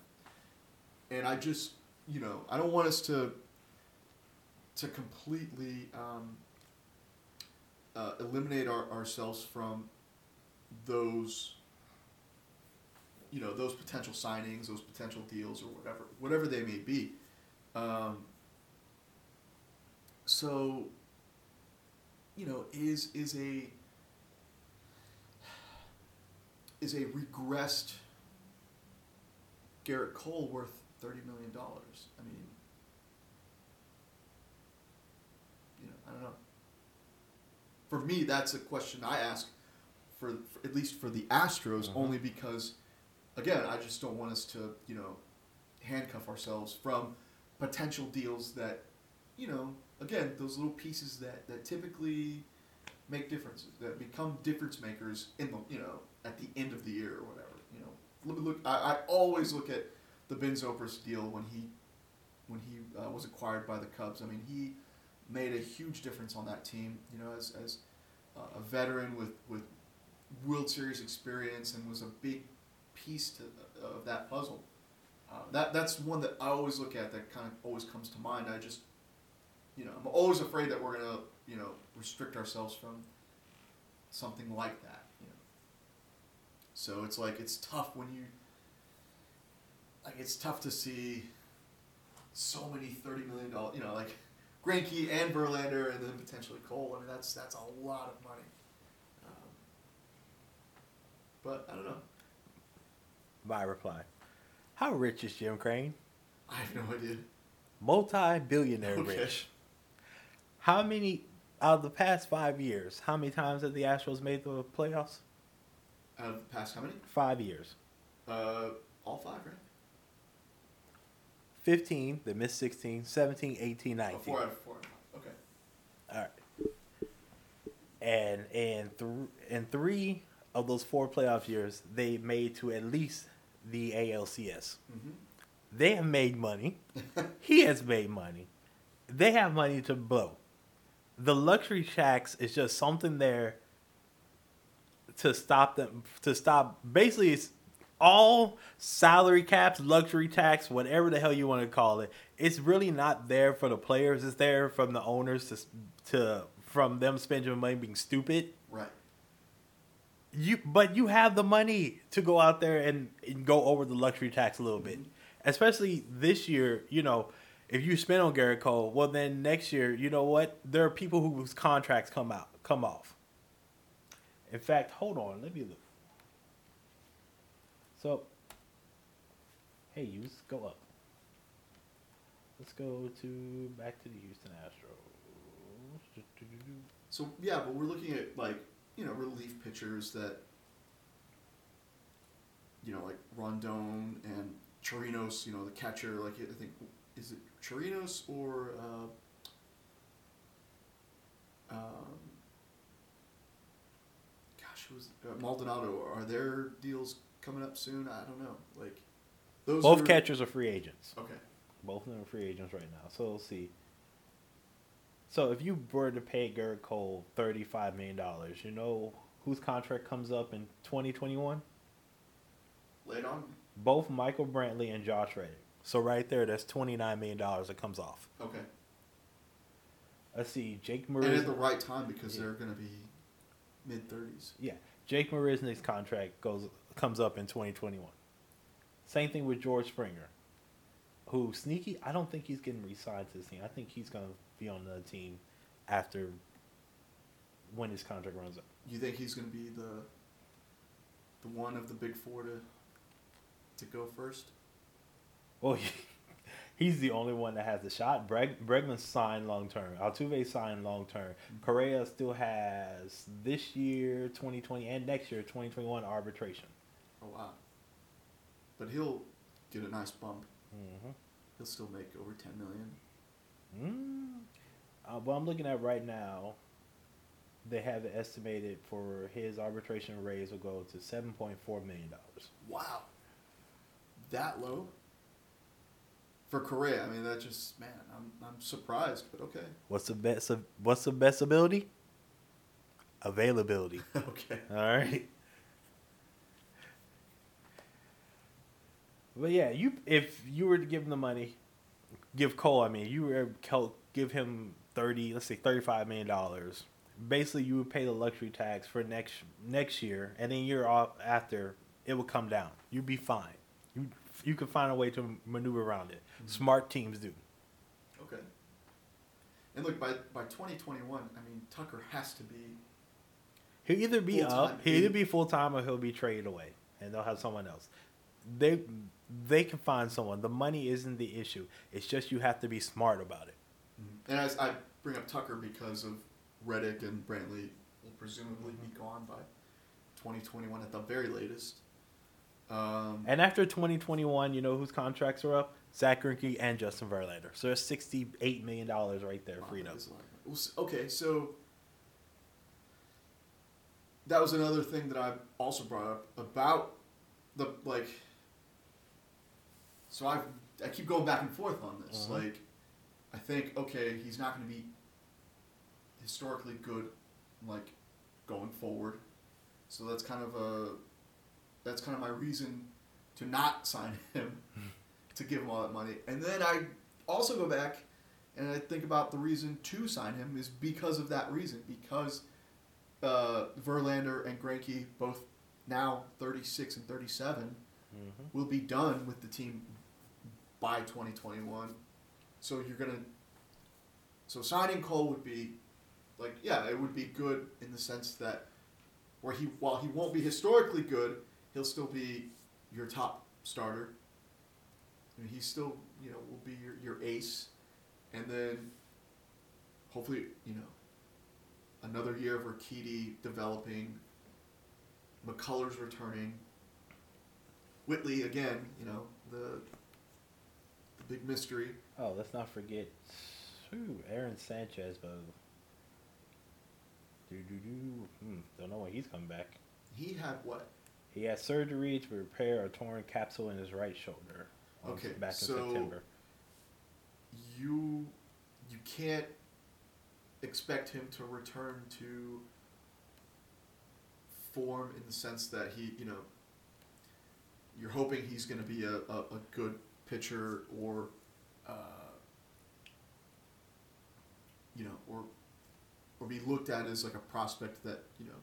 and I just you know I don't want us to to completely um, uh, eliminate our, ourselves from those you know those potential signings, those potential deals, or whatever, whatever they may be. Um, so, you know, is is a is a regressed Gerrit Cole worth thirty million dollars? I mean, you know, I don't know. For me, that's a question I ask for, for at least for the Astros, Mhm. only because again, I just don't want us to, you know, handcuff ourselves from potential deals that, you know, again, those little pieces that, that typically make differences, that become difference makers in the, you know, at the end of the year or whatever. You know, look, look I, I always look at the Ben Zobrist deal when he, when he uh, was acquired by the Cubs. I mean, he made a huge difference on that team. You know, as, as uh, a veteran with, with World Series experience and was a big piece to of that puzzle. Uh, that that's one that I always look at that kind of always comes to mind. I just, you know, I'm always afraid that we're gonna, you know, restrict ourselves from something like that. So it's like it's tough when you, like it's tough to see so many thirty million dollar, you know, like Greinke and Verlander and then potentially Cole. I mean, that's that's a lot of money. Um, but I don't know. My reply. How rich is Jim Crane? I have no idea. Multi billionaire Okay. rich. How many, out of the past five years, how many times have the Astros made the playoffs? Out of the past how many? Five years. Uh, all five, right? 15, they missed 16, 17, 18, Oh, 19. four out of four. Okay. All right. And in th- in three of those four playoff years, they made to at least the ALCS. Mm-hmm. They have made money. <laughs> he has made money. They have money to blow. The luxury tax is just something there to stop them to stop basically it's all salary caps, luxury tax, whatever the hell you want to call it. It's really not there for the players. It's there from the owners to to from them spending money being stupid. Right. You but you have the money to go out there and, and go over the luxury tax a little bit. Mm-hmm. Especially this year, you know, if you spend on Gerrit Cole, well then next year, you know what? There are people whose contracts come out come off. In fact, hold on, let me look. So hey you go up. Let's go to back to the Houston Astros. So yeah, but we're looking at like you know relief pitchers that you know like Rondon and Chirinos. You know the catcher. Like I think is it Chirinos or uh, um, who's uh, Maldonado? Are their deals coming up soon? I don't know. Like those Both are, catchers are free agents. Okay. Both of them are free agents right now. So we'll see. So if you were to pay Gerrit Cole thirty-five million dollars, you know whose contract comes up in twenty twenty-one? Lay it on. Both Michael Brantley and Josh Reddick. So right there, that's twenty-nine million dollars that comes off. Okay. Let's see, Jake And at the right time because Yeah. they're going to be mid 30s. Yeah, Jake Marisnick's contract goes comes up in twenty twenty-one. Same thing with George Springer, who sneaky. I don't think he's getting re-signed to this team. I think he's gonna be on another team after when his contract runs up. You think he's going to be the the one of the big four to to go first? Well, <laughs> he's the only one that has the shot. Breg, Bregman signed long term. Altuve signed long term. Correa still has this year, 2020, and next year, 2021 arbitration. Oh wow. But he'll get a nice bump. Mm-hmm. He'll still make over 10 million. Mm. Uh, what I'm looking at right now, they have it estimated for his arbitration raise will go to 7.4 million dollars. Wow. That low? For Correa, I mean that just man, I'm I'm surprised, but okay. What's the best? Of, what's the best ability? Availability. <laughs> okay. All right. But yeah, you if you were to give him the money, give Cole. I mean, you were give him thirty, let's say thirty-five million dollars. Basically, you would pay the luxury tax for next next year, and then year off after it would come down. You'd be fine. You you can find a way to maneuver around it. Mm-hmm. Smart teams do. Okay. And look, by by 2021, I mean Tucker has to be He'll either be Full-time. up, he'll either be full time or he'll be traded away, and they'll have someone else. They they can find someone. The money isn't the issue. It's just you have to be smart about it. Mm-hmm. And as I bring up Tucker because of Reddick and Brantley will presumably be gone by 2021 at the very latest. Um, And after 2021, you know whose contracts are up? Zach Greinke and Justin Verlander. So there's 68 million dollars right there wow, freed that up. is a lot. Well, s- Okay, so that was another thing that I also brought up about the like. So I I keep going back and forth on this. Mhm. Like, I think okay, he's not going to be historically good, like going forward. So that's kind of a that's kind of my reason to not sign him, to give him all that money. And then I also go back and I think about the reason to sign him is because of that reason. Because uh, Verlander and Greinke, both now 36 and 37, hmm will be done with the team by 2021. So you're gonna. So signing Cole would be, like, yeah, it would be good in the sense that, where he while he won't be historically good, he'll still be your top starter. I mean, he still, you know, will be your, your ace, and then hopefully, you know, another year of Urquidy developing. McCullers returning. Whitley again, you know, the the big mystery. Oh, let's not forget, ooh, Aaron Sanchez, but do do do. Hmm, don't know when he's coming back. He had what? He had surgery to repair a torn capsule in his right shoulder. Okay, back in so- September. You you can't expect him to return to form in the sense that he, you know, you're hoping he's going to be a, a, a good pitcher or, uh, you know, or or be looked at as like a prospect that you know,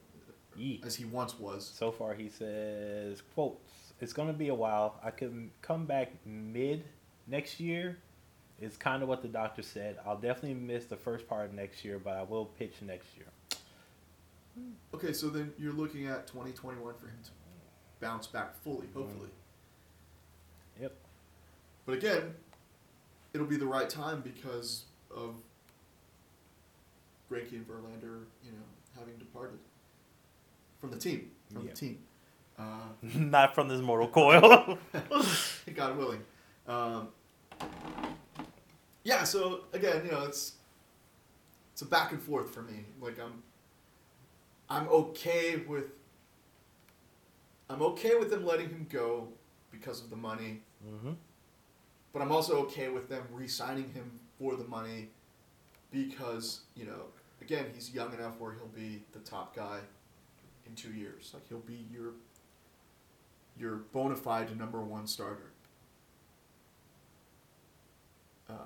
Yee. as he once was. So far, he says, "quotes It's going to be a while. I can come back mid next year." Is kind of what the doctor said. I'll definitely miss the first part of next year, but I will pitch next year. Hmm. Okay, so then you're looking at 2021 for him to bounce back fully, hmm. hopefully. Yep. But again, it'll be the right time because of Greinke and Verlander, you know, having departed from the team. From Yeah. the team. Uh, <laughs> Not from this mortal coil. <laughs> God willing. Um, yeah, so again, you know, it's it's a back and forth for me. Like I'm I'm okay with I'm okay with them letting him go because of the money, hmm but I'm also okay with them re-signing him for the money because you know, again, he's young enough where he'll be the top guy in two years. Like he'll be your your bona fide number one starter. Um,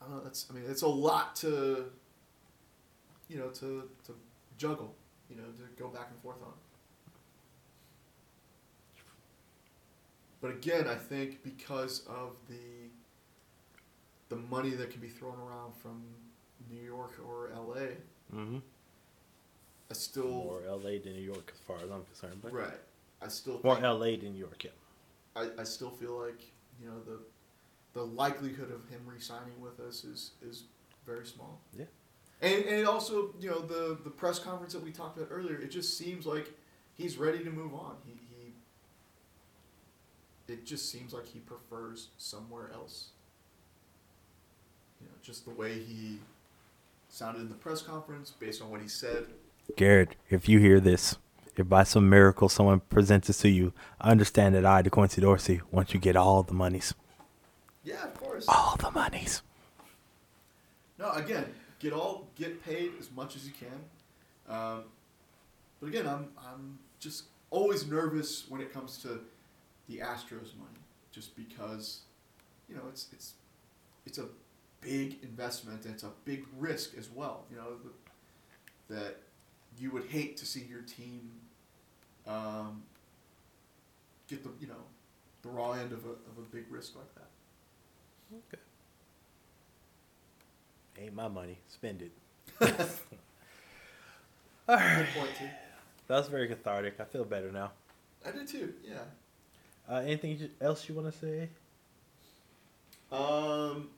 I don't know. That's I mean, it's a lot to you know to to juggle. You know, to go back and forth on. But again, I think because of the the money that can be thrown around from New York or LA, Mm-hmm. I still More LA than New York, as far as I'm concerned. But right. I still more LA than New York, yeah. I, I still feel like you know the the likelihood of him re-signing with us is is very small. Yeah. And and also you know the the press conference that we talked about earlier, it just seems like he's ready to move on. He he. It just seems like he prefers somewhere else. You know, just the way he sounded in the press conference, based on what he said. Gerrit, if you hear this, if by some miracle someone presents this to you, understand that I, DeQuincy Dorsey, want you to get all the monies. Yeah, of course. All the monies. No, again, get all get paid as much as you can. Um, but again, I'm I'm just always nervous when it comes to the Astros money, just because, you know, it's it's it's a big investment and it's a big risk as well. You know, the, that you would hate to see your team um, get the you know the raw end of a of a big risk like that. Okay. Ain't my money. Spend it. <laughs> All right. Good point too. That was very cathartic. I feel better now. I do too. Yeah. Uh, anything else you want to say? Um.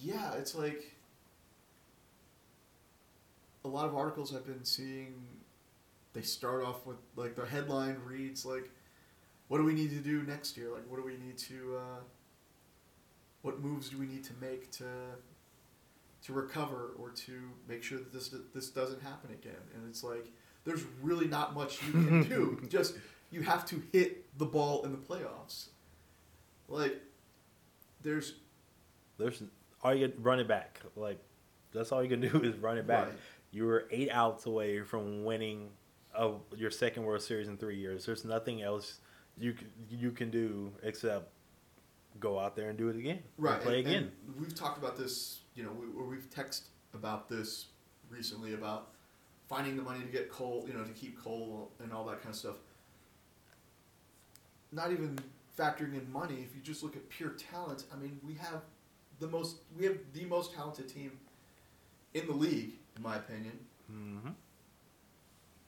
Yeah, it's like a lot of articles I've been seeing. They start off with like the headline reads like, "What do we need to do next year? Like, what do we need to? Uh, what moves do we need to make to to recover or to make sure that this this doesn't happen again?" And it's like there's really not much you can <laughs> do. Just you have to hit the ball in the playoffs. Like, there's There's all you can run it back. Like that's all you can do is run it back. Right. You were eight outs away from winning a, your second World Series in three years. There's nothing else you can, you can do except go out there and do it again. right play and- again. and we've talked about this. You know, we, or we've texted about this recently about finding the money to get Cole. You know, to keep Cole and all that kind of stuff. Not even factoring in money. If you just look at pure talent, I mean, we have the most. We have the most talented team in the league, in my opinion, Mm-hmm.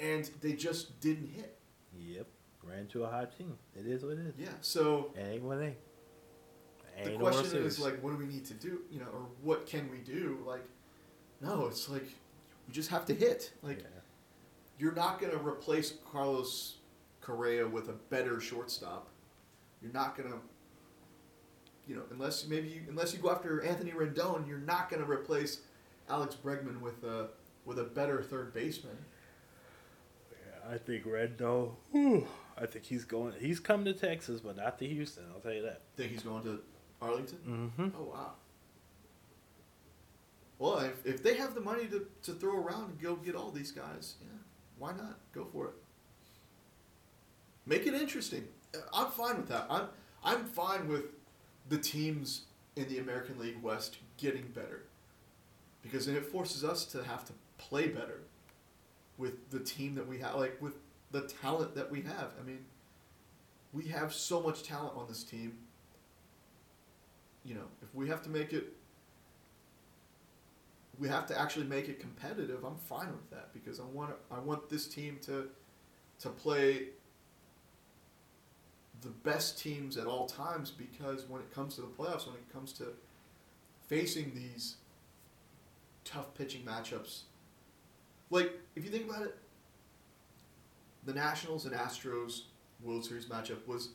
and they just didn't hit. Yep. Ran to a hot team. It is what it is. Yeah. So It ain't what it ain't. the no question is like what do we need to do you know or what can we do like no it's like you just have to hit like Yeah. you're not going to replace carlos correa with a better shortstop you're not going to you know unless maybe you, unless you go after anthony rendon you're not going to replace alex bregman with a with a better third baseman Yeah, I think Rendo. whew, I think he's going. He's come to Texas, but not to Houston. I'll tell you that. think he's going to arlington Mm-hmm. Oh wow. Well, if, if they have the money to, to throw around and go get all these guys, yeah, why not? Go for it. Make it interesting. Uh, I'm fine with that. I'm I'm fine with the teams in the American League West getting better. Because then it forces us to have to play better with the team that we have like with the talent that we have. I mean, we have so much talent on this team you know, if we have to make it, we have to actually make it competitive. I'm fine with that because I want I want this team to to play the best teams at all times because when it comes to the playoffs, when it comes to facing these tough pitching matchups, like if you think about it, the Nationals and Astros World Series matchup was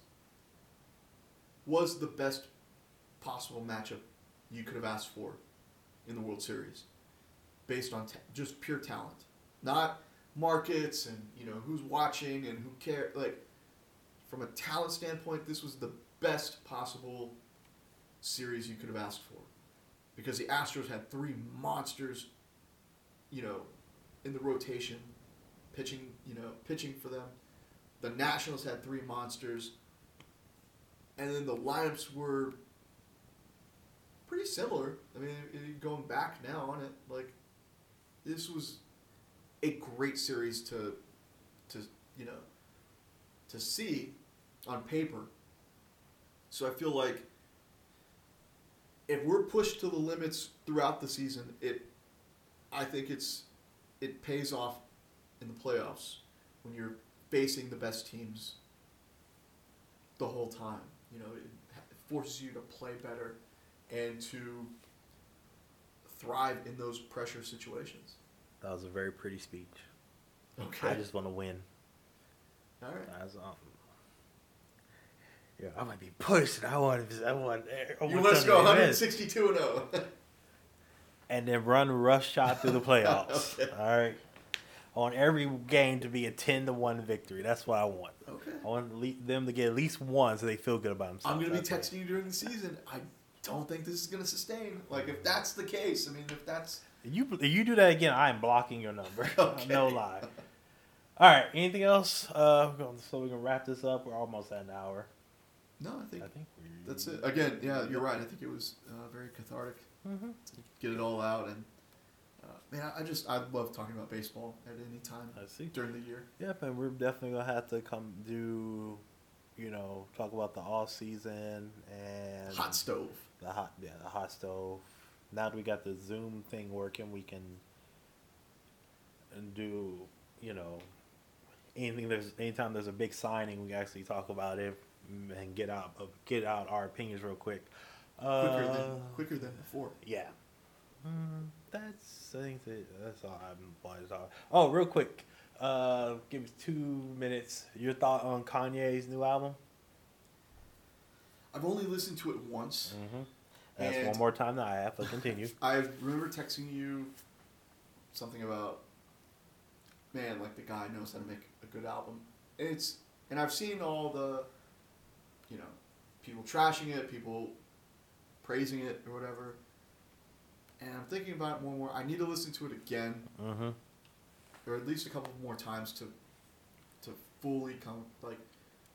was the best possible matchup you could have asked for in the World Series, based on ta- just pure talent, not markets and you know who's watching and who care. Like from a talent standpoint, this was the best possible series you could have asked for, because the Astros had three monsters, you know, in the rotation, pitching, you know, pitching for them. The Nationals had three monsters, and then the lineups were pretty similar. I mean, going back now on it, like this was a great series to, to you know, to see on paper. So I feel like if we're pushed to the limits throughout the season, it, I think it's, it pays off in the playoffs when you're facing the best teams the whole time. You know, it forces you to play better and to thrive in those pressure situations. That was a very pretty speech. Okay. I just want to win. All right. That's um. Yeah, I might be pushed. I want. I want. I You want want us go them to win. 162 and 0. and then run rush shot through the <laughs> playoffs. Okay. All right. I want every game to be a ten to one victory. That's what I want. okay. I want them to get at least one so they feel good about themselves. I'm going to be That's it. texting you during the season. I don't think this is going to sustain. Like, if that's the case, I mean, if that's. You you do that again, I am blocking your number. <laughs> Okay. no lie. All right. Anything else? Uh, we're gonna- so we can wrap this up. We're almost at an hour. No, I think I think we that's it. Again, yeah, you're right. I think it was uh, very cathartic hmm to get it all out. And, uh, man, I I just, I love talking about baseball at any time I see. during the year. Yep, and we're definitely gonna have to come do, you know, talk about the off season and Hot stove. the hot yeah the hot stove. Now that we got the Zoom thing working, we can and do you know anything. There's anytime there's a big signing, we actually talk about it and get out uh, get out our opinions real quick. Quicker, Uh, than, quicker than before. yeah. Mm, that's I think that, that's all I'm to talk. Oh, real quick. Uh, give me two minutes. Your thought on Kanye's new album? I've only listened to it once. Mm-hmm. That's one more time that I have to continue. <laughs> I remember texting you something about, man, like the guy knows how to make a good album. And it's, and I've seen all the, you know, people trashing it, people praising it or whatever. And I'm thinking about it more and more. I need to listen to it again, mm-hmm. or at least a couple more times to, to fully come like,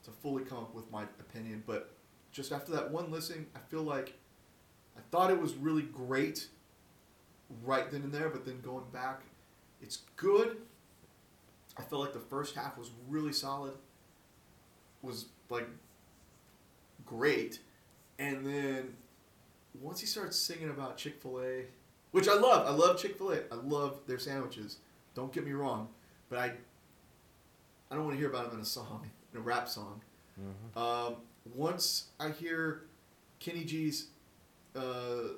to fully come up with my opinion. But just after that one listening, I feel like I thought it was really great right then and there, but then going back, it's good. I felt like the first half was really solid, was like great, and then once he starts singing about Chick Fil A, which I love, I love Chick Fil A, I love their sandwiches. Don't get me wrong, but I, I don't want to hear about them in a song, in a rap song. Mm-hmm. Um, once I hear Kenny G's uh,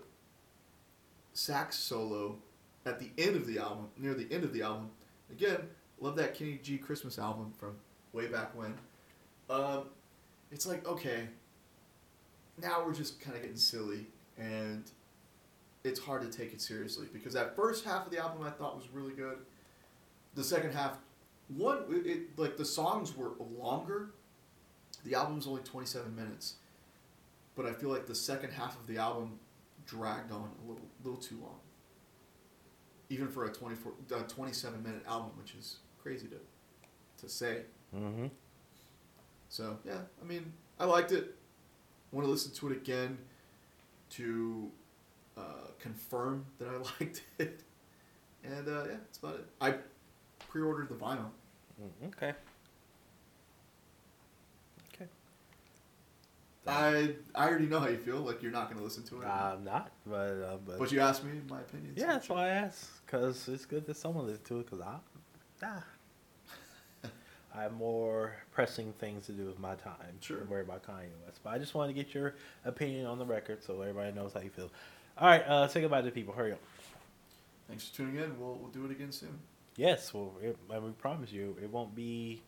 sax solo at the end of the album, near the end of the album, again, love that Kenny G Christmas album from way back when. Um, it's like, okay, now we're just kind of getting silly, and it's hard to take it seriously because that first half of the album I thought was really good. The second half, one, it, it like the songs were longer. The album's only 27 minutes, but I feel like the second half of the album dragged on a little, little too long. Even for a 24, uh, 27 minute album, which is crazy to, to say. Mm-hmm. So yeah, I mean, I liked it. Want to listen to it again to uh, confirm that I <laughs> liked it. And uh, yeah, that's about it. I pre-ordered the vinyl. Okay. Okay. I I already know how you feel. Like you're not going to listen to it. I'm not, but uh, but, but you asked me my opinion. so- yeah, that's why I asked because it's good that someone listens to it because I, nah. I have more pressing things to do with my time. Sure. Worry about Kanye West, but I just wanted to get your opinion on the record so everybody knows how you feel. All right, uh, say goodbye to the people. Hurry up. Thanks for tuning in. We'll we'll do it again soon. Yes, well, it, and we promise you it won't be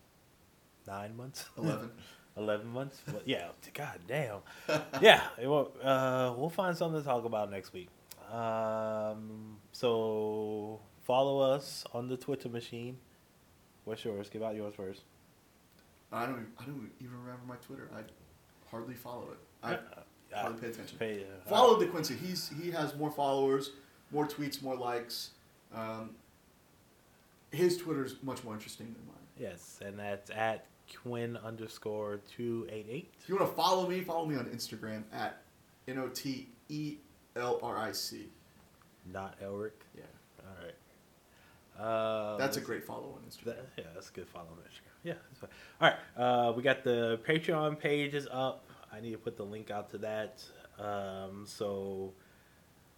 nine months. <laughs> Eleven. 11 months? <laughs> Well, yeah, god damn. Yeah, it will, uh, we'll find something to talk about next week. Um, so follow us on the Twitter machine. What's yours? Give out yours first. I don't I don't even remember my Twitter. I hardly follow it. I Uh, hardly pay attention. pay, uh, Follow DeQuincy. He's he has more followers, more tweets, more likes. Um, his is much more interesting than mine. Yes, and that's at Quinn underscore two eight eight. If you want to follow me, follow me on Instagram at n o t e l r i c. Not Elric. Yeah. Uh, that's a great follow on Instagram. That, yeah, that's a good follow on Instagram. Yeah. All right. Uh, we got the Patreon page is up. I need to put the link out to that. Um, so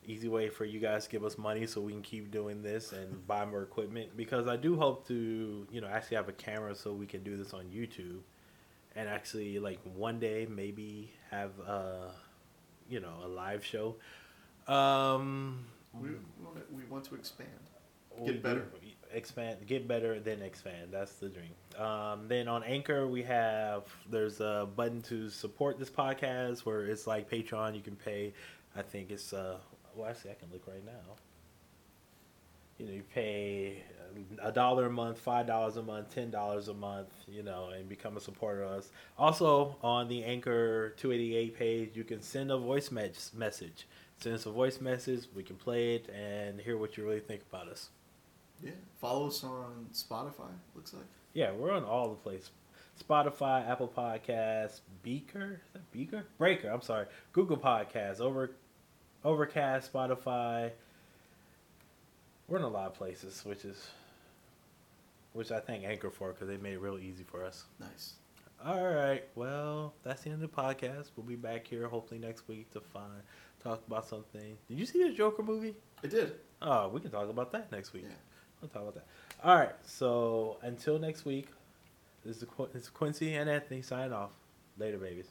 easy way for you guys to give us money so we can keep doing this and <laughs> buy more equipment because I do hope to, you know, actually have a camera so we can do this on YouTube and actually like one day maybe have uh you know, a live show. Um we we want to expand. Get better. expand get better then expand. That's the dream. Um, then on anchor we have there's a button to support this podcast where it's like patreon. You can pay i think it's uh well actually i can look right now. You know you pay a dollar a month five dollars a month ten dollars a month you know and become a supporter of us. Also on the anchor 288 page you can send a voice mes- message. Send us a voice message. We can play it and hear what you really think about us Yeah, follow us on Spotify. Looks like. Yeah, we're on all the places. Spotify, Apple Podcasts, Beaker, is that Beaker? Breaker, I'm sorry. Google Podcasts, Over Overcast, Spotify. We're in a lot of places, which is which I thank Anchor for because they made it real easy for us. Nice. All right, well, that's the end of the podcast. We'll be back here hopefully next week to find talk about something. Did you see the Joker movie? I did. Oh, we can talk about that next week. Yeah. We'll talk about that. All right. So until next week, this is, this is Quincy and Anthony signing off. Later, babies.